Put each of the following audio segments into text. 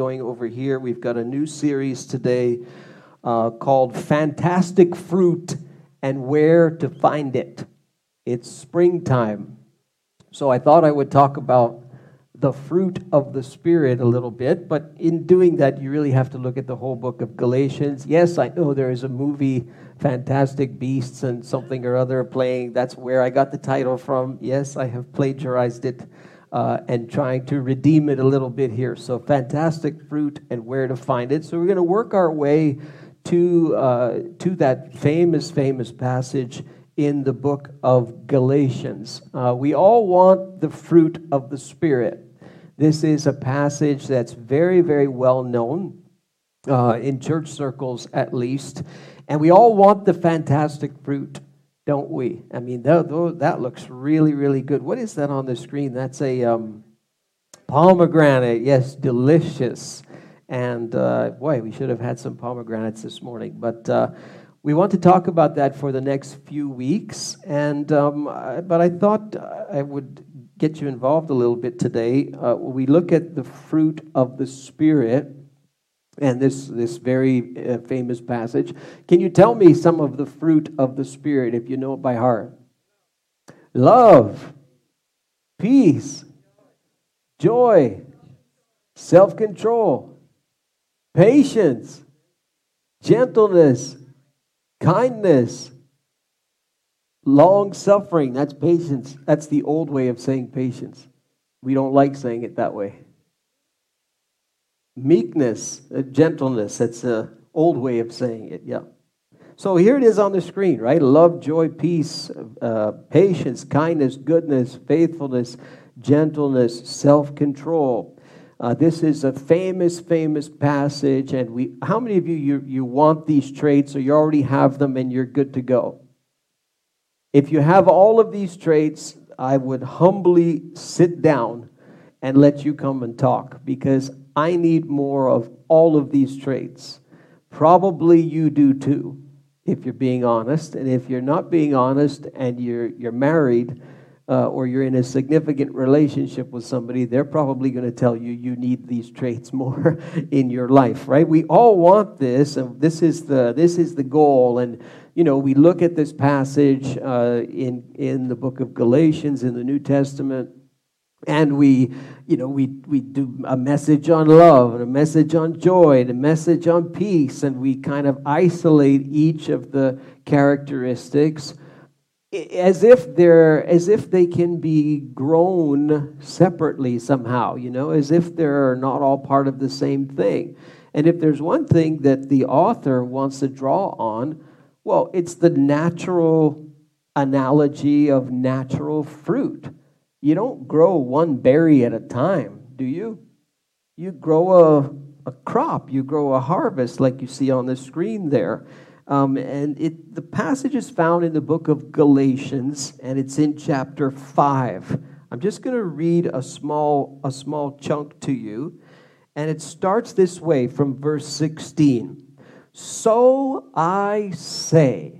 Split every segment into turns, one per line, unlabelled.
going over here. We've got a new series today uh, called Fantastic Fruit and Where to Find It. It's springtime. So I thought I would talk about the fruit of the Spirit a little bit, but in doing that, you really have to look at the whole book of Galatians. Yes, I know there is a movie, Fantastic Beasts and something or other, playing. That's where I got the title from. Yes, I have plagiarized it uh, and trying to redeem it a little bit here. So, fantastic fruit and where to find it. So, we're going to work our way to, uh, to that famous, famous passage in the book of Galatians. Uh, we all want the fruit of the Spirit. This is a passage that's very, very well known uh, in church circles, at least. And we all want the fantastic fruit don't we? I mean, that, that looks really, really good. What is that on the screen? That's a um, pomegranate. Yes, delicious. And uh, boy, we should have had some pomegranates this morning. But uh, we want to talk about that for the next few weeks. And um, but I thought I would get you involved a little bit today. Uh, we look at the fruit of the Spirit and this, this very uh, famous passage. Can you tell me some of the fruit of the Spirit if you know it by heart? Love, peace, joy, self control, patience, gentleness, kindness, long suffering. That's patience. That's the old way of saying patience. We don't like saying it that way meekness, uh, gentleness. That's an old way of saying it, yeah. So here it is on the screen, right? Love, joy, peace, uh, patience, kindness, goodness, faithfulness, gentleness, self control. Uh, this is a famous, famous passage, and we. How many of you, you you want these traits, or you already have them, and you're good to go? If you have all of these traits, I would humbly sit down and let you come and talk because I need more of all of these traits. Probably you do too, if you're being honest. And if you're not being honest and you're, you're married uh, or you're in a significant relationship with somebody, they're probably going to tell you you need these traits more in your life, right? We all want this, and this is the, this is the goal. And you know, we look at this passage uh, in, in the book of Galatians in the New Testament, and we you know we, we do a message on love and a message on joy and a message on peace. And we kind of isolate each of the characteristics as if they're as if they can be grown separately somehow you know as if they're not all part of the same thing. And if there's one thing that the author wants to draw on well it's the natural analogy of natural fruit you don't grow one berry at a time, do you? You grow a, a crop, you grow a harvest, like you see on the screen there. Um, and it, the passage is found in the book of Galatians, and it's in chapter 5. I'm just going to read a small, a small chunk to you. And it starts this way from verse 16. So I say,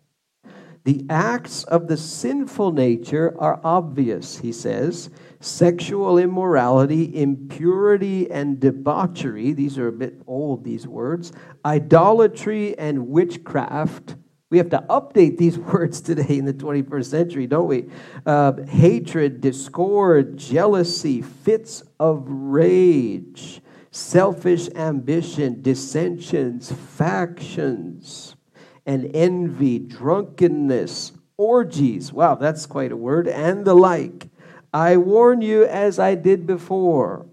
The acts of the sinful nature are obvious, he says. Sexual immorality, impurity, and debauchery. These are a bit old, these words. Idolatry and witchcraft. We have to update these words today in the 21st century, don't we? Uh, hatred, discord, jealousy, fits of rage, selfish ambition, dissensions, factions and envy, drunkenness, orgies. Wow, that's quite a word, and the like. I warn you, as I did before,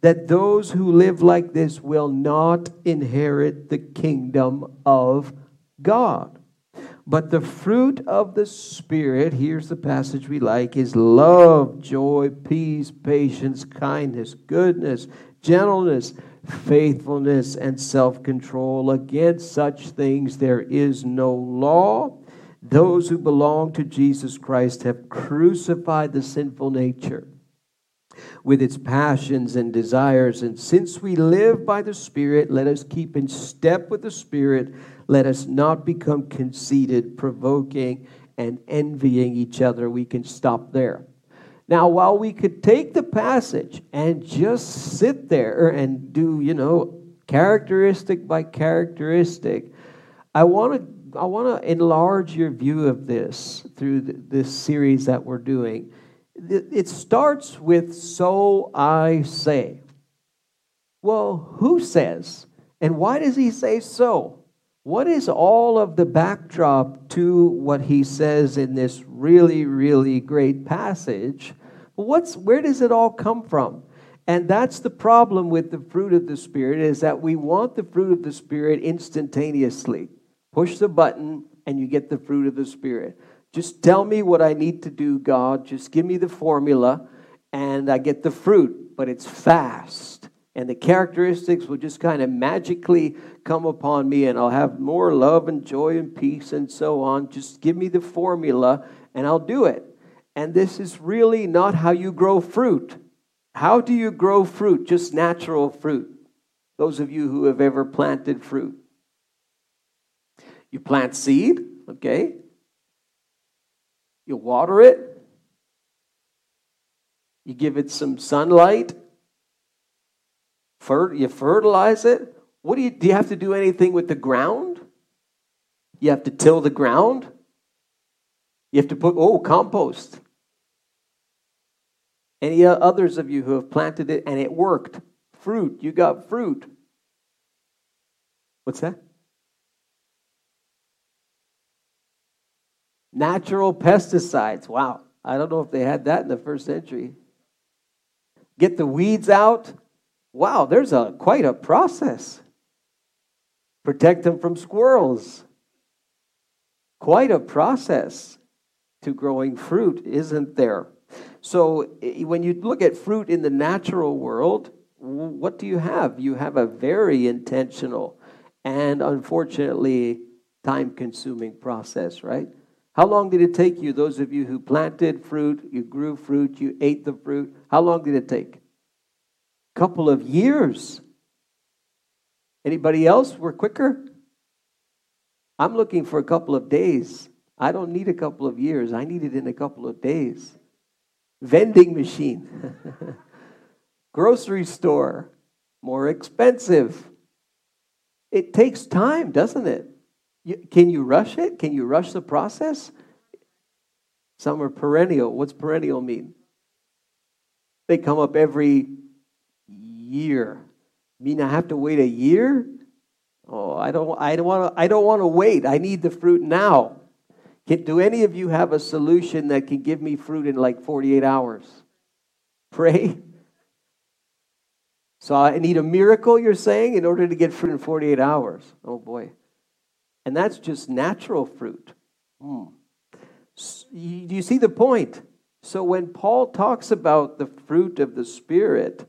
that those who live like this will not inherit the kingdom of God. But the fruit of the Spirit, here's the passage we like, is love, joy, peace, patience, kindness, goodness, gentleness, faithfulness, and self control. Against such things there is no law. Those who belong to Jesus Christ have crucified the sinful nature with its passions and desires. And since we live by the Spirit, let us keep in step with the Spirit. Let us not become conceited, provoking, and envying each other. We can stop there. Now, while we could take the passage and just sit there and do, you know, characteristic by characteristic, I want to I want to enlarge your view of this through this series that we're doing. It starts with so I say. Well, who says? And why does he say so? What is all of the backdrop to what he says in this really, really great passage? What's, where does it all come from? And that's the problem with the fruit of the Spirit is that we want the fruit of the Spirit instantaneously. Push the button and you get the fruit of the Spirit. Just tell me what I need to do, God. Just give me the formula and I get the fruit, but it's fast and the characteristics will just kind of magically come upon me and I'll have more love and joy and peace and so on. Just give me the formula and I'll do it. And this is really not how you grow fruit. How do you grow fruit? Just natural fruit. Those of you who have ever planted fruit. You plant seed, okay? You water it. You give it some sunlight you fertilize it. What do you do? You have to do anything with the ground? You have to till the ground. You have to put oh compost. Any others of you who have planted it and it worked? Fruit. You got fruit. What's that? Natural pesticides. Wow. I don't know if they had that in the first century. Get the weeds out. Wow, there's a quite a process. Protect them from squirrels. Quite a process to growing fruit, isn't there? So when you look at fruit in the natural world, what do you have? You have a very intentional and unfortunately time consuming process, right? How long did it take you, those of you who planted fruit, you grew fruit, you ate the fruit? How long did it take? Couple of years. Anybody else? We're quicker? I'm looking for a couple of days. I don't need a couple of years. I need it in a couple of days. Vending machine. Grocery store. More expensive. It takes time, doesn't it? You, can you rush it? Can you rush the process? Some are perennial. What's perennial mean? They come up every year. mean I have to wait a year? Oh, I don't I don't want to I don't want to wait. I need the fruit now. Can, do any of you have a solution that can give me fruit in like 48 hours? Pray. So I need a miracle, you're saying, in order to get fruit in 48 hours. Oh boy. And that's just natural fruit. Hmm. Do you see the point? So when Paul talks about the fruit of the Spirit,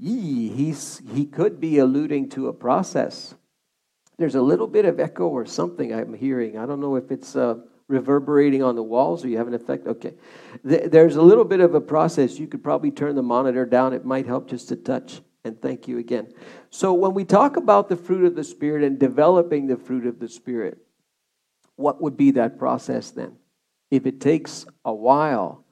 he's, he could be alluding to a process. There's a little bit of echo or something I'm hearing. I don't know if it's uh, reverberating on the walls or you have an effect. Okay. There's a little bit of a process. You could probably turn the monitor down. It might help just to touch. And thank you again. So, when we talk about the fruit of the Spirit and developing the fruit of the Spirit, what would be that process then? If it takes a while,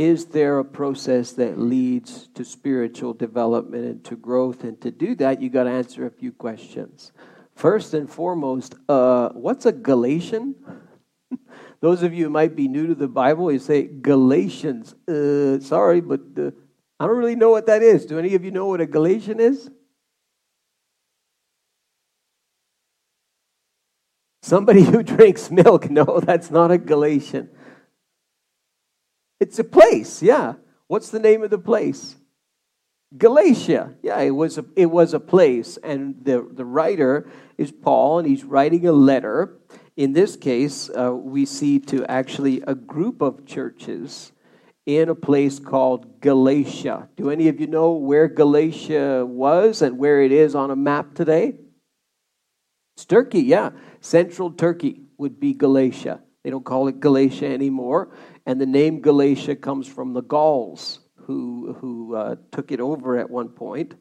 is there a process that leads to spiritual development and to growth? And to do that, you got to answer a few questions. First and foremost, uh, what's a Galatian? Those of you who might be new to the Bible, you say Galatians. Uh, sorry, but uh, I don't really know what that is. Do any of you know what a Galatian is? Somebody who drinks milk. No, that's not a Galatian. It's a place, yeah. What's the name of the place? Galatia. Yeah, it was a, it was a place. And the, the writer is Paul, and he's writing a letter. In this case, uh, we see to actually a group of churches in a place called Galatia. Do any of you know where Galatia was and where it is on a map today? It's Turkey, yeah. Central Turkey would be Galatia. They don't call it Galatia anymore. And the name Galatia comes from the Gauls who, who uh, took it over at one point.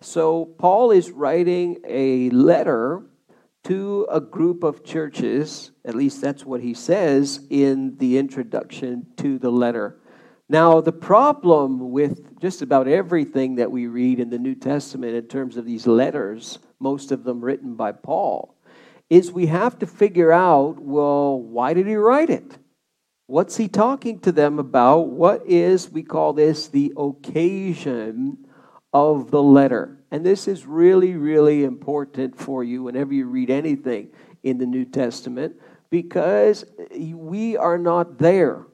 So Paul is writing a letter to a group of churches, at least that's what he says in the introduction to the letter. Now, the problem with just about everything that we read in the New Testament in terms of these letters, most of them written by Paul, is we have to figure out well, why did he write it? What's he talking to them about? What is, we call this the occasion of the letter? And this is really, really important for you whenever you read anything in the New Testament because we are not there.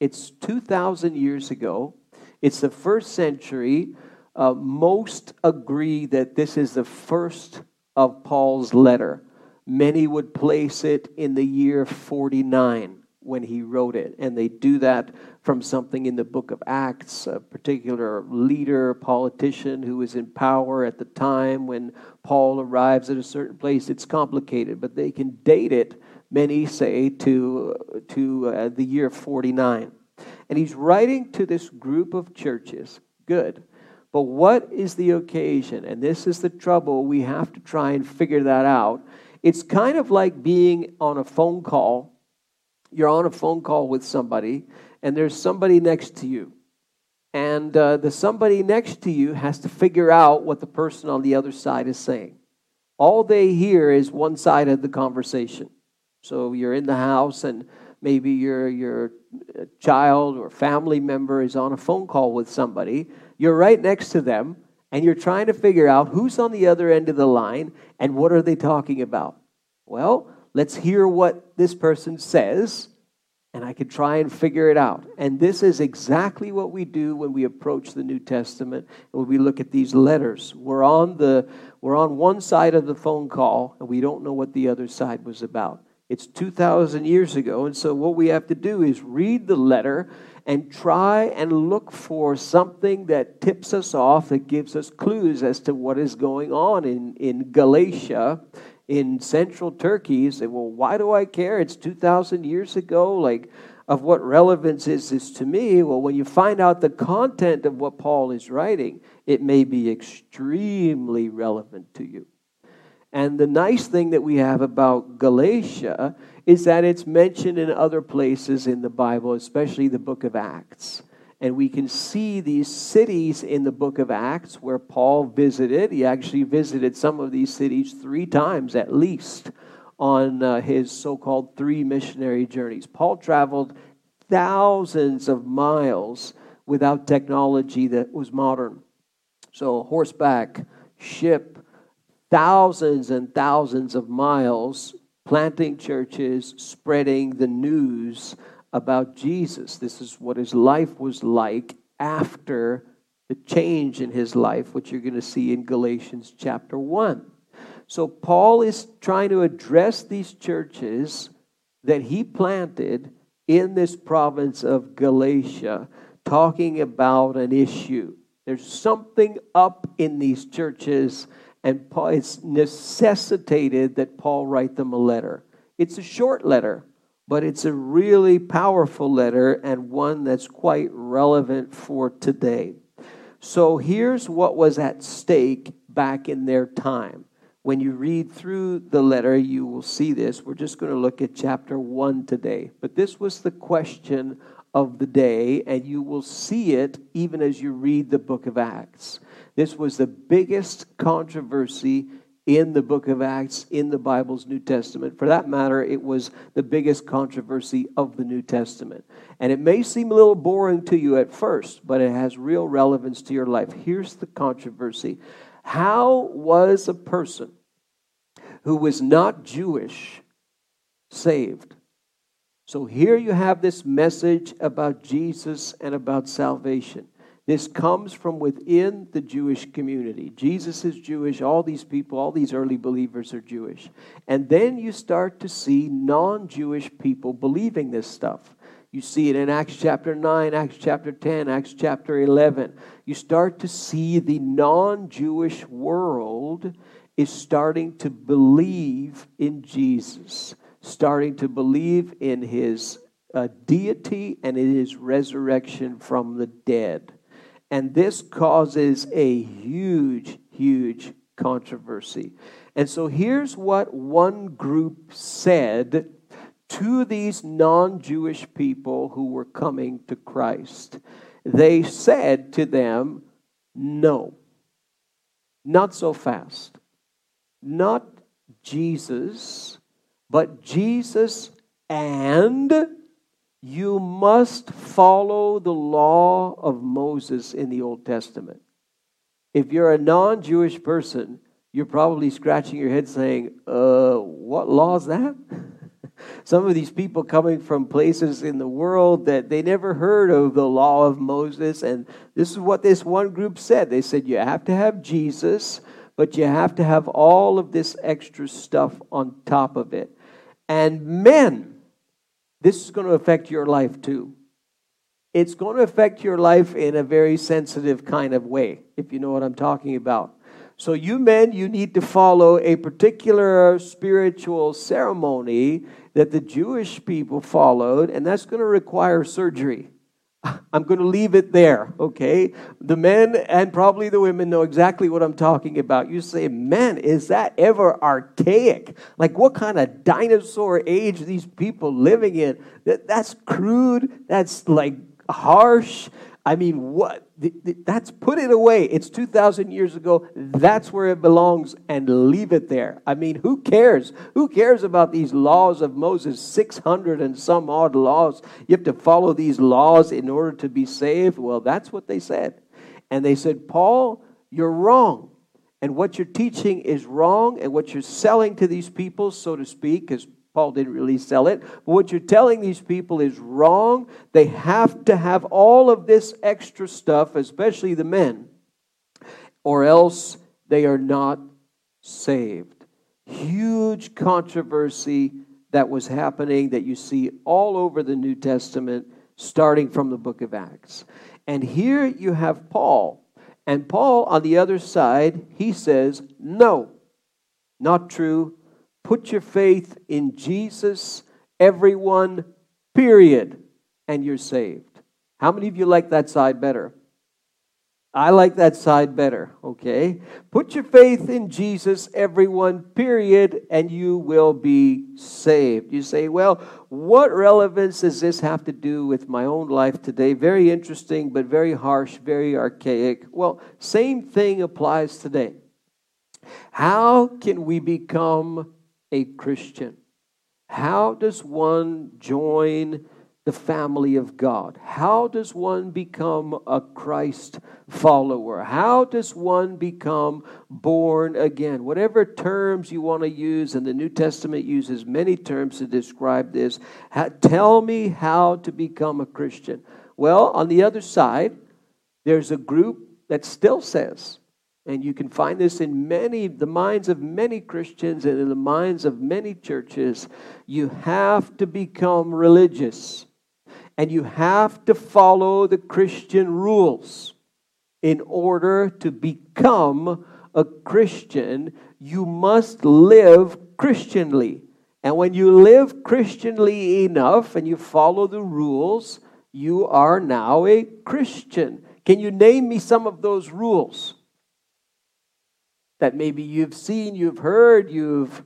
It's 2,000 years ago, it's the first century. Uh, most agree that this is the first of Paul's letter. Many would place it in the year 49 when he wrote it. And they do that from something in the book of Acts, a particular leader, politician who was in power at the time when Paul arrives at a certain place. It's complicated, but they can date it, many say, to, to uh, the year 49. And he's writing to this group of churches. Good. But what is the occasion? And this is the trouble. We have to try and figure that out. It's kind of like being on a phone call you're on a phone call with somebody, and there's somebody next to you. And uh, the somebody next to you has to figure out what the person on the other side is saying. All they hear is one side of the conversation. So you're in the house, and maybe your, your uh, child or family member is on a phone call with somebody. You're right next to them, and you're trying to figure out who's on the other end of the line and what are they talking about. Well, let's hear what this person says, and I can try and figure it out. And this is exactly what we do when we approach the New Testament when we look at these letters. We're on, the, we're on one side of the phone call, and we don't know what the other side was about. It's 2,000 years ago, and so what we have to do is read the letter and try and look for something that tips us off, that gives us clues as to what is going on in, in Galatia in central Turkey, you say, well, why do I care? It's 2,000 years ago. Like, of what relevance is this to me? Well, when you find out the content of what Paul is writing, it may be extremely relevant to you. And the nice thing that we have about Galatia is that it's mentioned in other places in the Bible, especially the book of Acts. And we can see these cities in the book of Acts where Paul visited. He actually visited some of these cities three times at least on uh, his so called three missionary journeys. Paul traveled thousands of miles without technology that was modern. So, horseback, ship, thousands and thousands of miles, planting churches, spreading the news about Jesus. This is what his life was like after the change in his life, which you're going to see in Galatians chapter 1. So, Paul is trying to address these churches that he planted in this province of Galatia, talking about an issue. There's something up in these churches, and it's necessitated that Paul write them a letter. It's a short letter, but it's a really powerful letter and one that's quite relevant for today. So here's what was at stake back in their time. When you read through the letter, you will see this. We're just going to look at chapter 1 today. But this was the question of the day, and you will see it even as you read the book of Acts. This was the biggest controversy in the book of Acts, in the Bible's New Testament. For that matter, it was the biggest controversy of the New Testament. And it may seem a little boring to you at first, but it has real relevance to your life. Here's the controversy How was a person who was not Jewish saved? So here you have this message about Jesus and about salvation. This comes from within the Jewish community. Jesus is Jewish. All these people, all these early believers are Jewish. And then you start to see non Jewish people believing this stuff. You see it in Acts chapter 9, Acts chapter 10, Acts chapter 11. You start to see the non Jewish world is starting to believe in Jesus, starting to believe in his uh, deity and in his resurrection from the dead. And this causes a huge, huge controversy. And so here's what one group said to these non Jewish people who were coming to Christ. They said to them, No, not so fast. Not Jesus, but Jesus and you must follow the law of Moses in the Old Testament. If you're a non Jewish person, you're probably scratching your head saying, uh, what law is that? Some of these people coming from places in the world that they never heard of the law of Moses. And this is what this one group said. They said, You have to have Jesus, but you have to have all of this extra stuff on top of it. And men, this is going to affect your life too. It's going to affect your life in a very sensitive kind of way, if you know what I'm talking about. So, you men, you need to follow a particular spiritual ceremony that the Jewish people followed, and that's going to require surgery. I'm going to leave it there, okay? The men and probably the women know exactly what I'm talking about. You say, man, is that ever archaic? Like, what kind of dinosaur age these people living in? That, that's crude, that's like harsh. I mean, what? That's put it away. It's 2,000 years ago. That's where it belongs and leave it there. I mean, who cares? Who cares about these laws of Moses? 600 and some odd laws. You have to follow these laws in order to be saved. Well, that's what they said. And they said, Paul, you're wrong. And what you're teaching is wrong. And what you're selling to these people, so to speak, because Paul didn't really sell it. But what you're telling these people is wrong. They have to have all of this extra stuff, especially the men, or else they are not saved. Huge controversy that was happening that you see all over the New Testament, starting from the book of Acts. And here you have Paul. And Paul, on the other side, he says, No, not true Put your faith in Jesus, everyone, period, and you're saved. How many of you like that side better? I like that side better, okay? Put your faith in Jesus, everyone, period, and you will be saved. You say, well, what relevance does this have to do with my own life today? Very interesting, but very harsh, very archaic. Well, same thing applies today. How can we become a Christian? How does one join the family of God? How does one become a Christ follower? How does one become born again? Whatever terms you want to use, and the New Testament uses many terms to describe this. tell me how to become a Christian. Well, on the other side, there's a group that still says, and you can find this in many, the minds of many Christians and in the minds of many churches. You have to become religious. And you have to follow the Christian rules. In order to become a Christian, you must live Christianly. And when you live Christianly enough and you follow the rules, you are now a Christian. Can you name me some of those rules? That maybe you've seen, you've heard, you've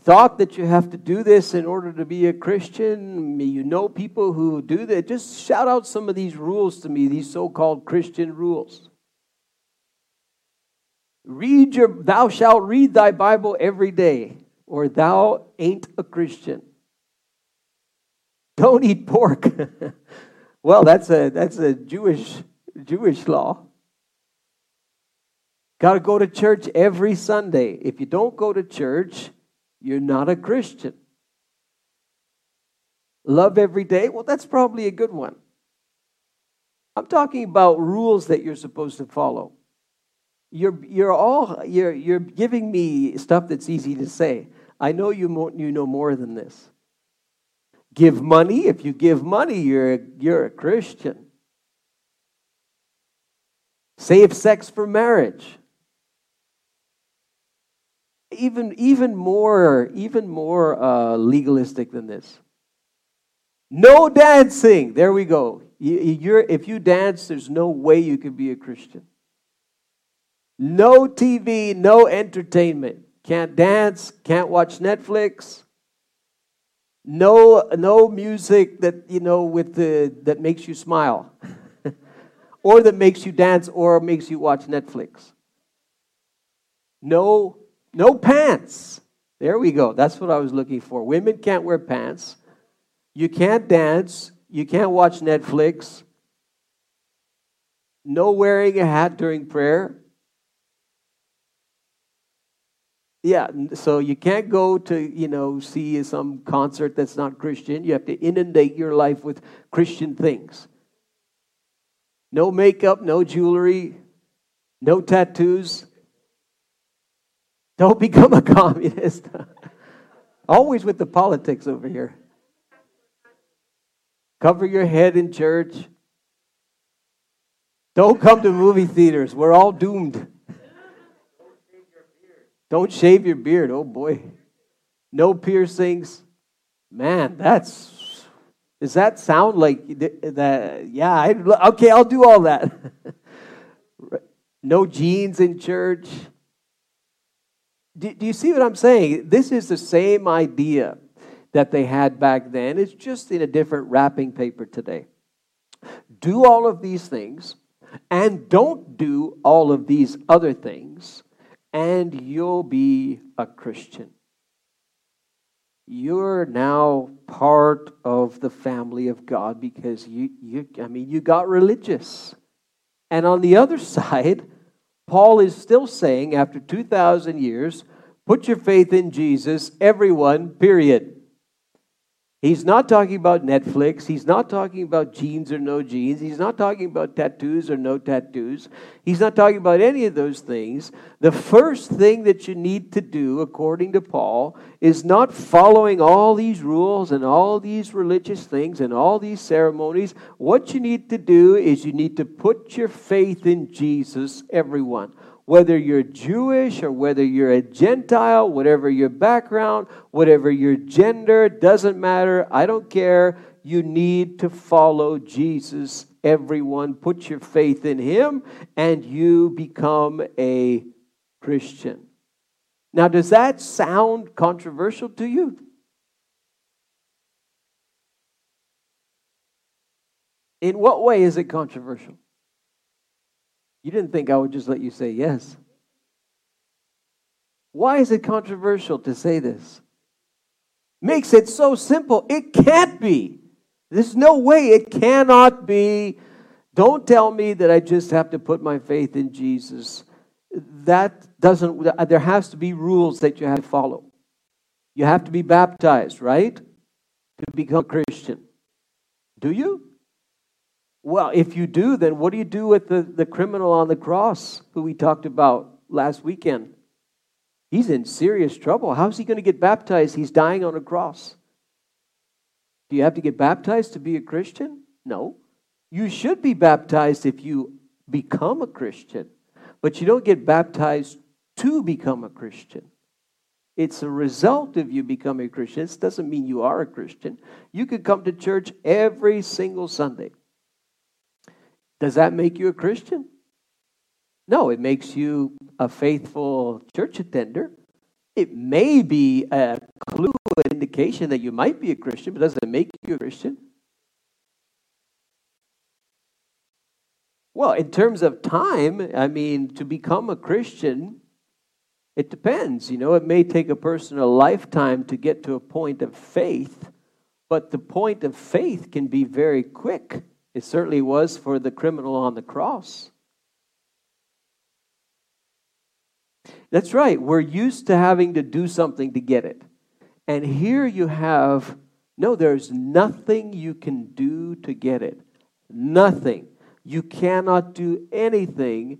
thought that you have to do this in order to be a Christian. You know people who do that. Just shout out some of these rules to me, these so called Christian rules. Read your, thou shalt read thy Bible every day, or thou ain't a Christian. Don't eat pork. well, that's a, that's a Jewish, Jewish law. Got to go to church every Sunday. If you don't go to church, you're not a Christian. Love every day? Well, that's probably a good one. I'm talking about rules that you're supposed to follow. You're, you're all you're, you're giving me stuff that's easy to say. I know you, more, you know more than this. Give money. If you give money, you're a, you're a Christian. Save sex for marriage. Even, even more, even more uh, legalistic than this. No dancing. There we go. You, if you dance, there's no way you can be a Christian. No TV, no entertainment. Can't dance, can't watch Netflix. No, no music that you know with the that makes you smile, or that makes you dance, or makes you watch Netflix. No, no pants. There we go. That's what I was looking for. Women can't wear pants. You can't dance. You can't watch Netflix. No wearing a hat during prayer. Yeah, so you can't go to, you know, see some concert that's not Christian. You have to inundate your life with Christian things. No makeup, no jewelry, no tattoos. Don't become a communist. Always with the politics over here. Cover your head in church. Don't come to movie theaters. We're all doomed. Don't shave your beard. Oh boy. No piercings. Man, that's. Does that sound like that? Yeah, I, okay, I'll do all that. no jeans in church. Do, do you see what I'm saying? This is the same idea that they had back then. It's just in a different wrapping paper today. Do all of these things and don't do all of these other things and you'll be a Christian. You're now part of the family of God because you, you I mean, you got religious. And on the other side, Paul is still saying, after 2,000 years, put your faith in Jesus, everyone, period. He's not talking about Netflix. He's not talking about jeans or no jeans. He's not talking about tattoos or no tattoos. He's not talking about any of those things. The first thing that you need to do, according to Paul, is not following all these rules and all these religious things and all these ceremonies. What you need to do is you need to put your faith in Jesus, everyone whether you're Jewish or whether you're a Gentile, whatever your background, whatever your gender, doesn't matter. I don't care. You need to follow Jesus. Everyone, put your faith in him and you become a Christian. Now, does that sound controversial to you? In what way is it controversial? You didn't think I would just let you say yes. Why is it controversial to say this? Makes it so simple. It can't be. There's no way it cannot be. Don't tell me that I just have to put my faith in Jesus. That doesn't, there has to be rules that you have to follow. You have to be baptized, right? To become a Christian. Do you? Well, if you do, then what do you do with the, the criminal on the cross who we talked about last weekend? He's in serious trouble. How's he going to get baptized? He's dying on a cross. Do you have to get baptized to be a Christian? No. You should be baptized if you become a Christian, but you don't get baptized to become a Christian. It's a result of you becoming a Christian. It doesn't mean you are a Christian. You could come to church every single Sunday does that make you a Christian? No, it makes you a faithful church attender. It may be a clue, an indication that you might be a Christian, but does it make you a Christian? Well, in terms of time, I mean, to become a Christian, it depends. You know, it may take a person a lifetime to get to a point of faith, but the point of faith can be very quick. It certainly was for the criminal on the cross. That's right. We're used to having to do something to get it. And here you have no, there's nothing you can do to get it. Nothing. You cannot do anything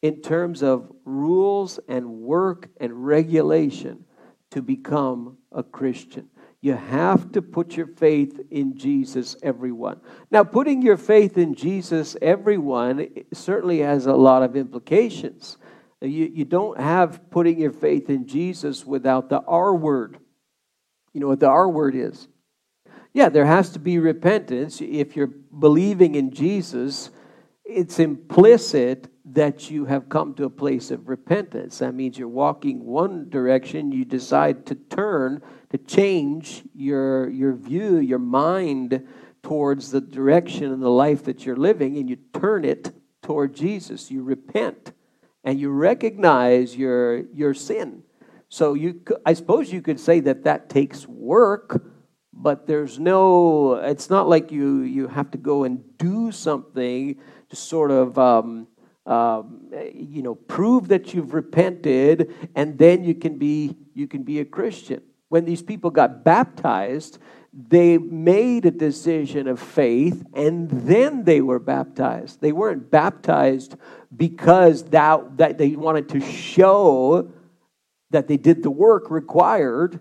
in terms of rules and work and regulation to become a Christian. You have to put your faith in Jesus, everyone. Now, putting your faith in Jesus, everyone, certainly has a lot of implications. You, you don't have putting your faith in Jesus without the R word. You know what the R word is? Yeah, there has to be repentance. If you're believing in Jesus, it's implicit that you have come to a place of repentance. That means you're walking one direction, you decide to turn, to change your, your view, your mind towards the direction and the life that you're living, and you turn it toward Jesus. You repent and you recognize your, your sin. So you, I suppose you could say that that takes work, but there's no, it's not like you, you have to go and do something to sort of, um, um, you know, prove that you've repented, and then you can be, you can be a Christian. When these people got baptized, they made a decision of faith and then they were baptized. They weren't baptized because that, that they wanted to show that they did the work required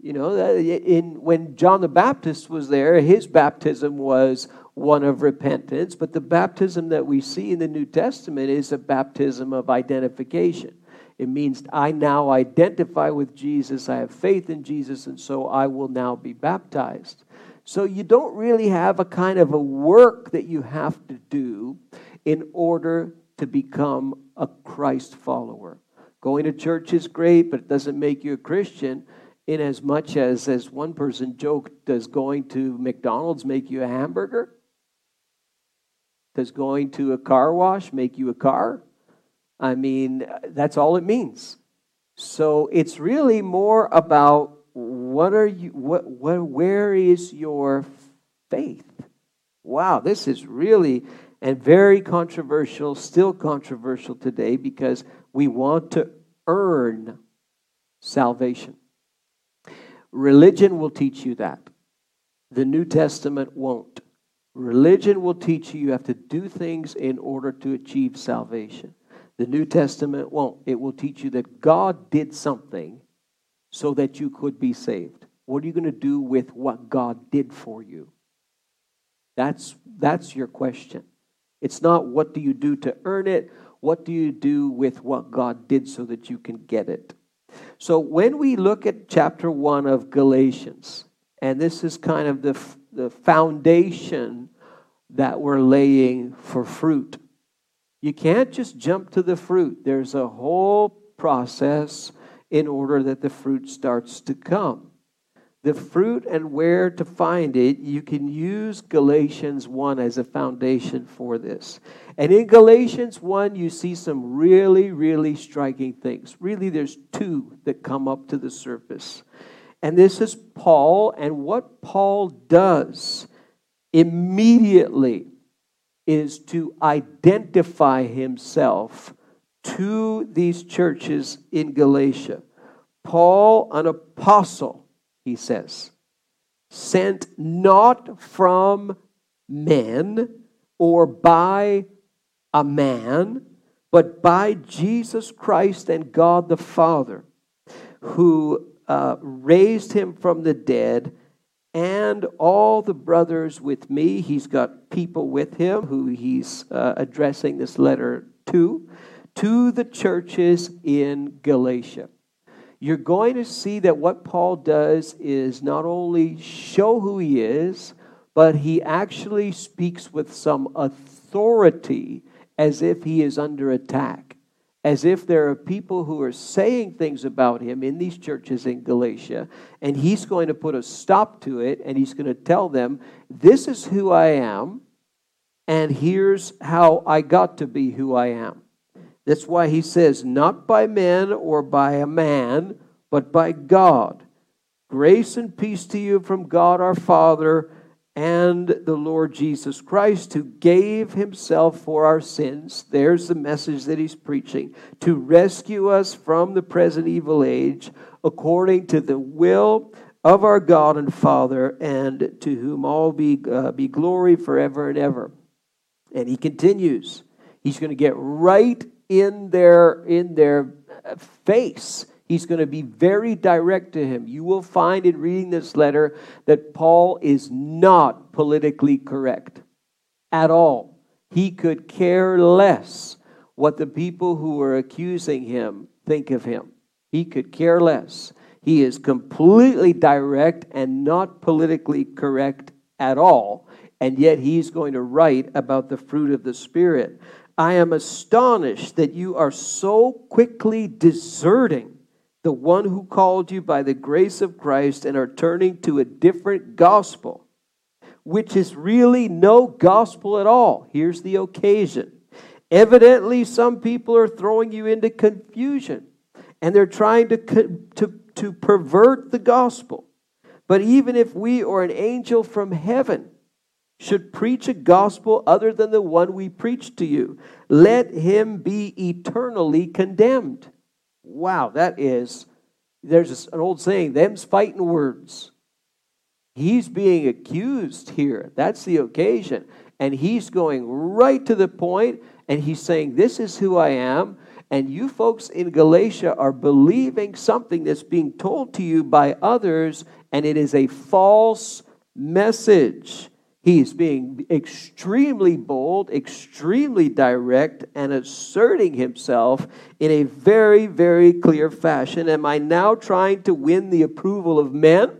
you know, in, when John the Baptist was there, his baptism was one of repentance, but the baptism that we see in the New Testament is a baptism of identification. It means I now identify with Jesus, I have faith in Jesus, and so I will now be baptized. So you don't really have a kind of a work that you have to do in order to become a Christ follower. Going to church is great, but it doesn't make you a Christian in as much as as one person joked does going to mcdonald's make you a hamburger does going to a car wash make you a car i mean that's all it means so it's really more about what are you what, what where is your faith wow this is really and very controversial still controversial today because we want to earn salvation Religion will teach you that. The New Testament won't. Religion will teach you you have to do things in order to achieve salvation. The New Testament won't. It will teach you that God did something so that you could be saved. What are you going to do with what God did for you? That's, that's your question. It's not what do you do to earn it, what do you do with what God did so that you can get it? So when we look at chapter 1 of Galatians, and this is kind of the, the foundation that we're laying for fruit, you can't just jump to the fruit. There's a whole process in order that the fruit starts to come the fruit and where to find it, you can use Galatians 1 as a foundation for this. And in Galatians 1, you see some really, really striking things. Really, there's two that come up to the surface. And this is Paul, and what Paul does immediately is to identify himself to these churches in Galatia. Paul, an apostle, he says, sent not from men or by a man, but by Jesus Christ and God the Father, who uh, raised him from the dead, and all the brothers with me. He's got people with him who he's uh, addressing this letter to, to the churches in Galatia you're going to see that what Paul does is not only show who he is, but he actually speaks with some authority as if he is under attack, as if there are people who are saying things about him in these churches in Galatia, and he's going to put a stop to it and he's going to tell them, This is who I am, and here's how I got to be who I am. That's why he says, not by men or by a man, but by God. Grace and peace to you from God our Father and the Lord Jesus Christ, who gave himself for our sins. There's the message that he's preaching to rescue us from the present evil age, according to the will of our God and Father, and to whom all be, uh, be glory forever and ever. And he continues. He's going to get right in their in their face. He's going to be very direct to him. You will find in reading this letter that Paul is not politically correct at all. He could care less what the people who are accusing him think of him. He could care less. He is completely direct and not politically correct at all. And yet he's going to write about the fruit of the Spirit. I am astonished that you are so quickly deserting the one who called you by the grace of Christ and are turning to a different gospel, which is really no gospel at all. Here's the occasion. Evidently, some people are throwing you into confusion and they're trying to, to, to pervert the gospel. But even if we or an angel from heaven should preach a gospel other than the one we preach to you, let him be eternally condemned. Wow, that is, there's an old saying, them's fighting words. He's being accused here. That's the occasion. And he's going right to the point, and he's saying, This is who I am. And you folks in Galatia are believing something that's being told to you by others, and it is a false message. He's being extremely bold, extremely direct, and asserting himself in a very, very clear fashion. Am I now trying to win the approval of men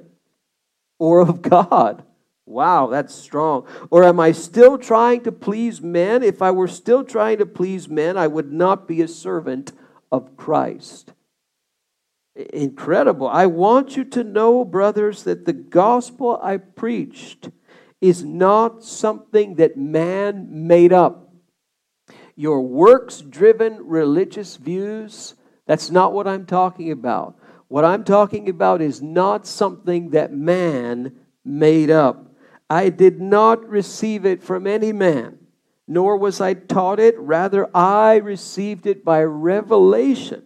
or of God? Wow, that's strong. Or am I still trying to please men? If I were still trying to please men, I would not be a servant of Christ. Incredible. I want you to know, brothers, that the gospel I preached is not something that man made up. Your works driven religious views, that's not what I'm talking about. What I'm talking about is not something that man made up. I did not receive it from any man, nor was I taught it. Rather, I received it by revelation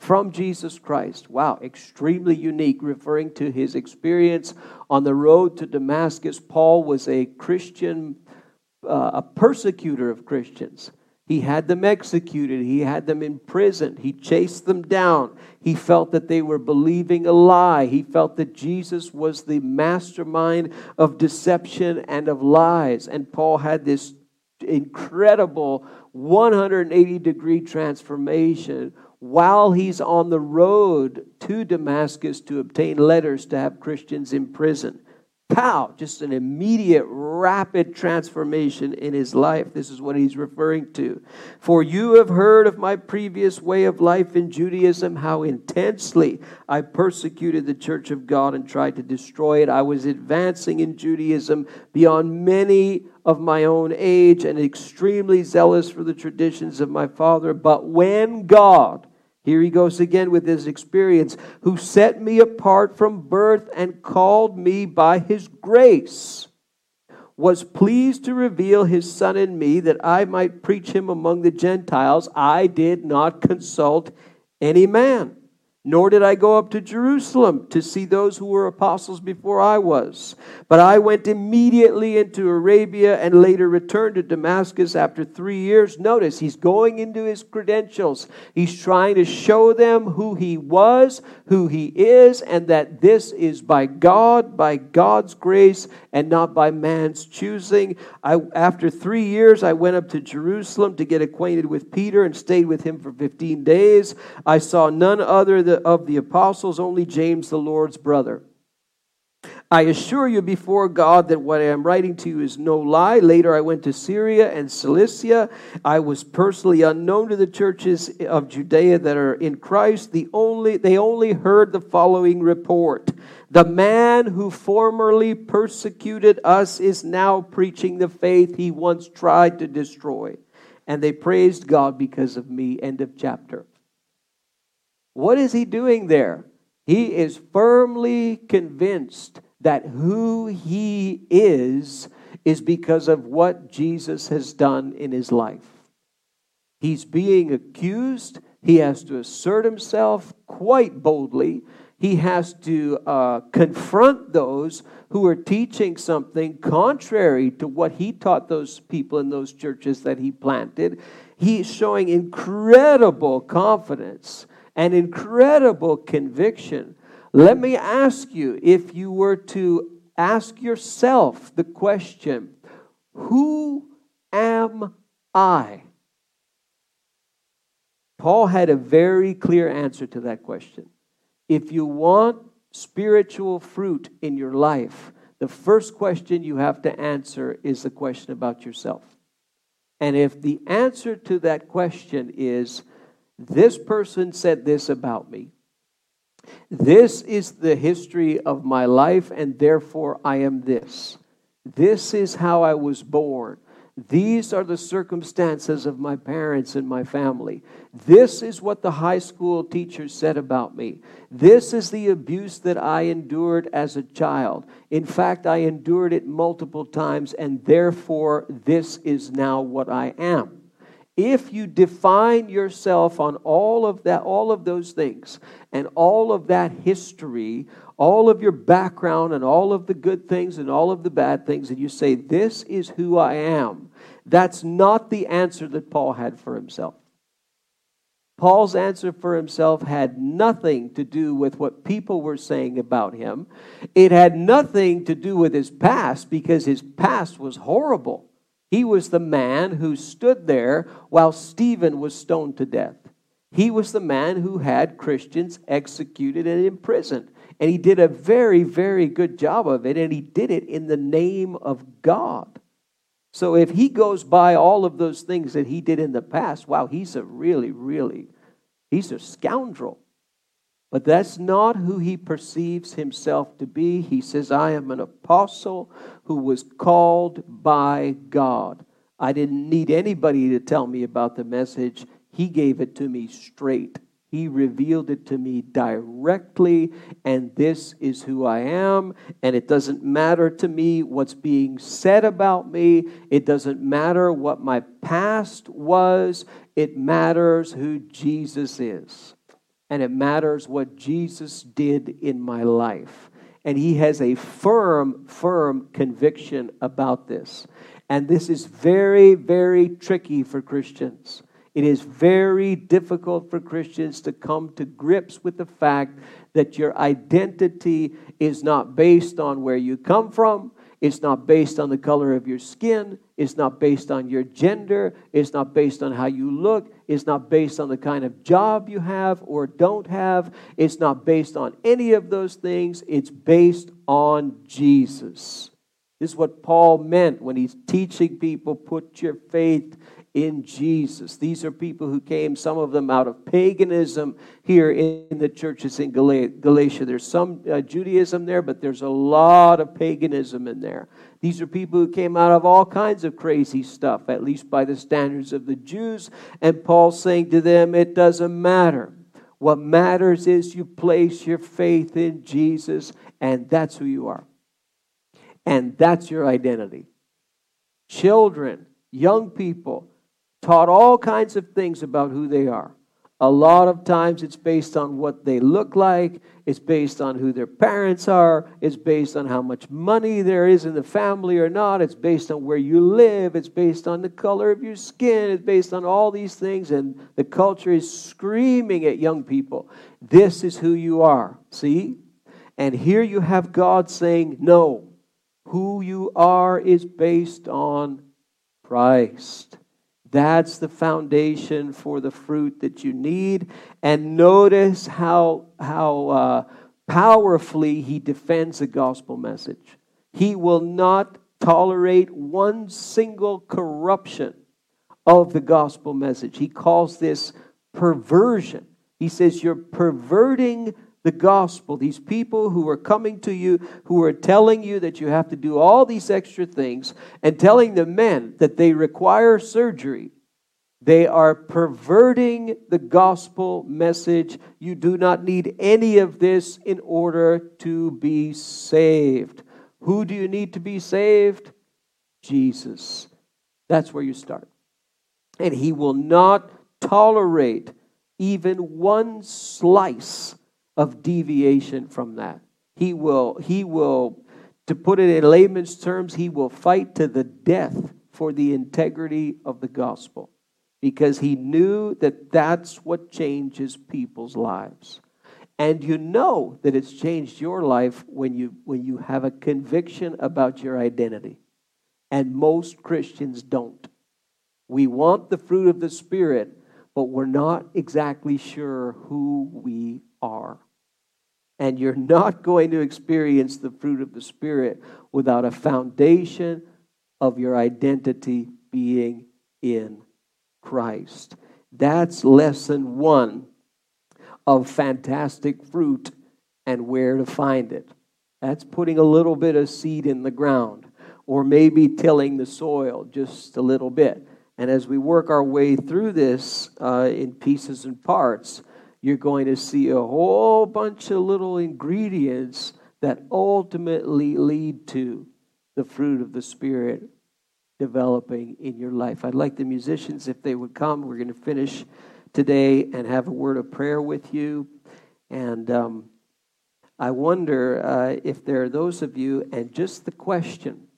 from Jesus Christ. Wow, extremely unique, referring to his experience on the road to Damascus. Paul was a Christian, uh, a persecutor of Christians. He had them executed. He had them imprisoned. He chased them down. He felt that they were believing a lie. He felt that Jesus was the mastermind of deception and of lies. And Paul had this incredible 180 degree transformation while he's on the road to Damascus to obtain letters to have Christians imprisoned. Pow! Just an immediate, rapid transformation in his life. This is what he's referring to. For you have heard of my previous way of life in Judaism, how intensely I persecuted the church of God and tried to destroy it. I was advancing in Judaism beyond many of my own age and extremely zealous for the traditions of my father. But when God, here he goes again with his experience, who set me apart from birth and called me by his grace, was pleased to reveal his Son in me that I might preach him among the Gentiles. I did not consult any man nor did I go up to Jerusalem to see those who were apostles before I was. But I went immediately into Arabia and later returned to Damascus after three years. Notice, he's going into his credentials. He's trying to show them who he was, who he is, and that this is by God, by God's grace, and not by man's choosing. I, after three years, I went up to Jerusalem to get acquainted with Peter and stayed with him for 15 days. I saw none other the, of the apostles, only James, the Lord's brother. I assure you before God that what I am writing to you is no lie. Later, I went to Syria and Cilicia. I was personally unknown to the churches of Judea that are in Christ. The only, they only heard the following report The man who formerly persecuted us is now preaching the faith he once tried to destroy. And they praised God because of me. End of chapter. What is he doing there? He is firmly convinced that who he is is because of what Jesus has done in his life. He's being accused. He has to assert himself quite boldly. He has to uh, confront those who are teaching something contrary to what he taught those people in those churches that he planted. He's showing incredible confidence an incredible conviction. Let me ask you if you were to ask yourself the question, Who am I? Paul had a very clear answer to that question. If you want spiritual fruit in your life, the first question you have to answer is the question about yourself. And if the answer to that question is, this person said this about me, this is the history of my life, and therefore I am this. This is how I was born. These are the circumstances of my parents and my family. This is what the high school teacher said about me. This is the abuse that I endured as a child. In fact, I endured it multiple times, and therefore, this is now what I am. If you define yourself on all of that, all of those things, and all of that history, all of your background, and all of the good things and all of the bad things, and you say, This is who I am, that's not the answer that Paul had for himself. Paul's answer for himself had nothing to do with what people were saying about him. It had nothing to do with his past because his past was horrible. He was the man who stood there while Stephen was stoned to death. He was the man who had Christians executed and imprisoned. And he did a very, very good job of it, and he did it in the name of God. So if he goes by all of those things that he did in the past, wow, he's a really, really, he's a scoundrel. But that's not who he perceives himself to be. He says, I am an apostle who was called by God. I didn't need anybody to tell me about the message. He gave it to me straight. He revealed it to me directly, and this is who I am. And it doesn't matter to me what's being said about me, it doesn't matter what my past was. It matters who Jesus is and it matters what Jesus did in my life. And he has a firm, firm conviction about this. And this is very, very tricky for Christians. It is very difficult for Christians to come to grips with the fact that your identity is not based on where you come from, it's not based on the color of your skin. It's not based on your gender. It's not based on how you look. It's not based on the kind of job you have or don't have. It's not based on any of those things. It's based on Jesus. This is what Paul meant when he's teaching people put your faith in Jesus. These are people who came, some of them out of paganism here in the churches in Galatia. There's some uh, Judaism there, but there's a lot of paganism in there. These are people who came out of all kinds of crazy stuff, at least by the standards of the Jews. And Paul's saying to them, it doesn't matter. What matters is you place your faith in Jesus, and that's who you are. And that's your identity. Children, young people, taught all kinds of things about who they are. A lot of times it's based on what they look like, it's based on who their parents are, it's based on how much money there is in the family or not, it's based on where you live, it's based on the color of your skin, it's based on all these things, and the culture is screaming at young people this is who you are. See? And here you have God saying, no, who you are is based on Christ. That's the foundation for the fruit that you need. And notice how, how uh, powerfully he defends the gospel message. He will not tolerate one single corruption of the gospel message. He calls this perversion. He says, You're perverting the gospel. These people who are coming to you, who are telling you that you have to do all these extra things, and telling the men that they require surgery. They are perverting the gospel message. You do not need any of this in order to be saved. Who do you need to be saved? Jesus. That's where you start. And he will not tolerate even one slice of deviation from that. He will, he will, to put it in layman's terms, he will fight to the death for the integrity of the gospel. because he knew that that's what changes people's lives. And you know that it's changed your life when you, when you have a conviction about your identity. And most Christians don't. We want the fruit of the Spirit, but we're not exactly sure who we are. And you're not going to experience the fruit of the Spirit without a foundation of your identity being in Christ. That's lesson one of fantastic fruit and where to find it. That's putting a little bit of seed in the ground, or maybe tilling the soil just a little bit. And as we work our way through this uh, in pieces and parts, you're going to see a whole bunch of little ingredients that ultimately lead to the fruit of the Spirit developing in your life. I'd like the musicians, if they would come, we're going to finish today and have a word of prayer with you. And um, I wonder uh, if there are those of you, and just the question,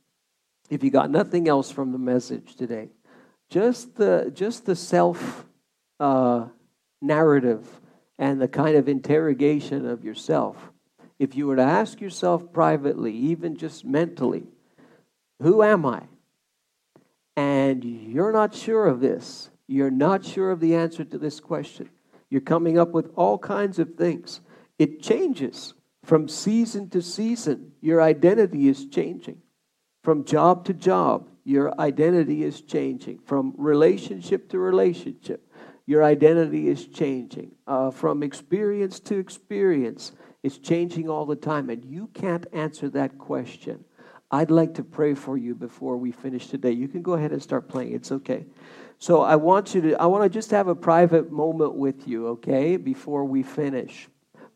if you got nothing else from the message today, just the just the self uh, narrative and the kind of interrogation of yourself. If you were to ask yourself privately, even just mentally, who am I? And you're not sure of this. You're not sure of the answer to this question. You're coming up with all kinds of things. It changes from season to season. Your identity is changing. From job to job, your identity is changing. From relationship to relationship, your identity is changing. Uh, from experience to experience, it's changing all the time. And you can't answer that question I'd like to pray for you before we finish today. You can go ahead and start playing. It's okay. So I want you to I want to just have a private moment with you, okay, before we finish.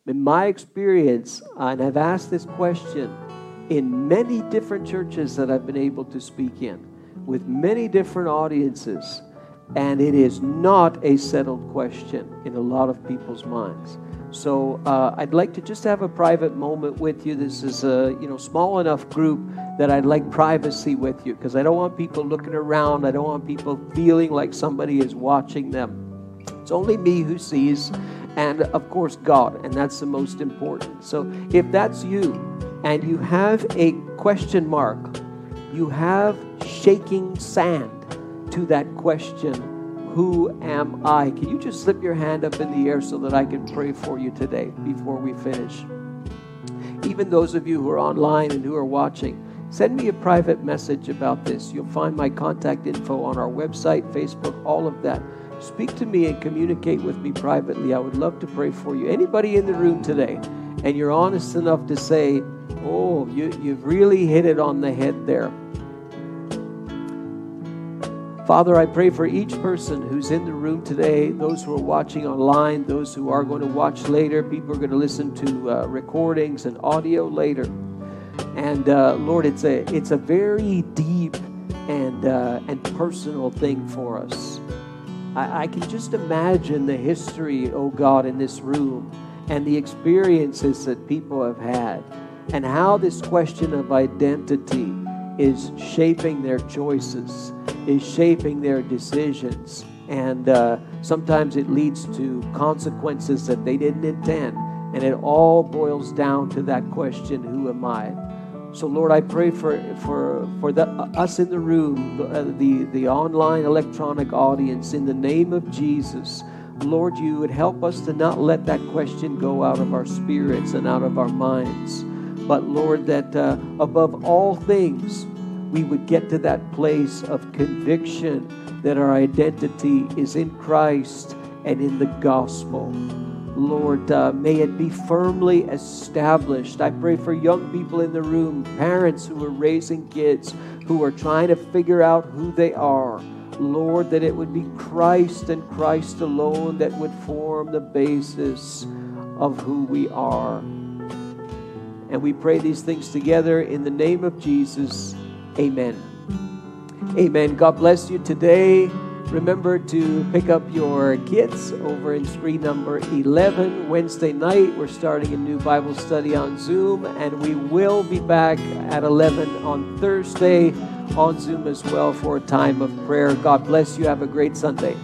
In my experience, and I've asked this question in many different churches that I've been able to speak in with many different audiences, and it is not a settled question in a lot of people's minds. So uh, I'd like to just have a private moment with you. This is a you know small enough group that I'd like privacy with you because I don't want people looking around. I don't want people feeling like somebody is watching them. It's only me who sees, and of course, God, and that's the most important. So if that's you and you have a question mark, you have shaking sand to that question Who am I? Can you just slip your hand up in the air so that I can pray for you today before we finish? Even those of you who are online and who are watching, Send me a private message about this. You'll find my contact info on our website, Facebook, all of that. Speak to me and communicate with me privately. I would love to pray for you. Anybody in the room today, and you're honest enough to say, Oh, you, you've really hit it on the head there. Father, I pray for each person who's in the room today, those who are watching online, those who are going to watch later, people are going to listen to uh, recordings and audio later. And uh, Lord, it's a it's a very deep and uh, and personal thing for us. I, I can just imagine the history, oh God, in this room and the experiences that people have had, and how this question of identity is shaping their choices, is shaping their decisions, and uh, sometimes it leads to consequences that they didn't intend. And it all boils down to that question Who am I? So, Lord, I pray for, for, for the, us in the room, the, the, the online electronic audience, in the name of Jesus. Lord, you would help us to not let that question go out of our spirits and out of our minds. But, Lord, that uh, above all things, we would get to that place of conviction that our identity is in Christ and in the gospel. Lord, uh, may it be firmly established. I pray for young people in the room, parents who are raising kids, who are trying to figure out who they are. Lord, that it would be Christ and Christ alone that would form the basis of who we are. And we pray these things together in the name of Jesus. Amen. Amen. God bless you today. Remember to pick up your kits over in screen number 11. Wednesday night, we're starting a new Bible study on Zoom, and we will be back at 11 on Thursday on Zoom as well for a time of prayer. God bless you. Have a great Sunday.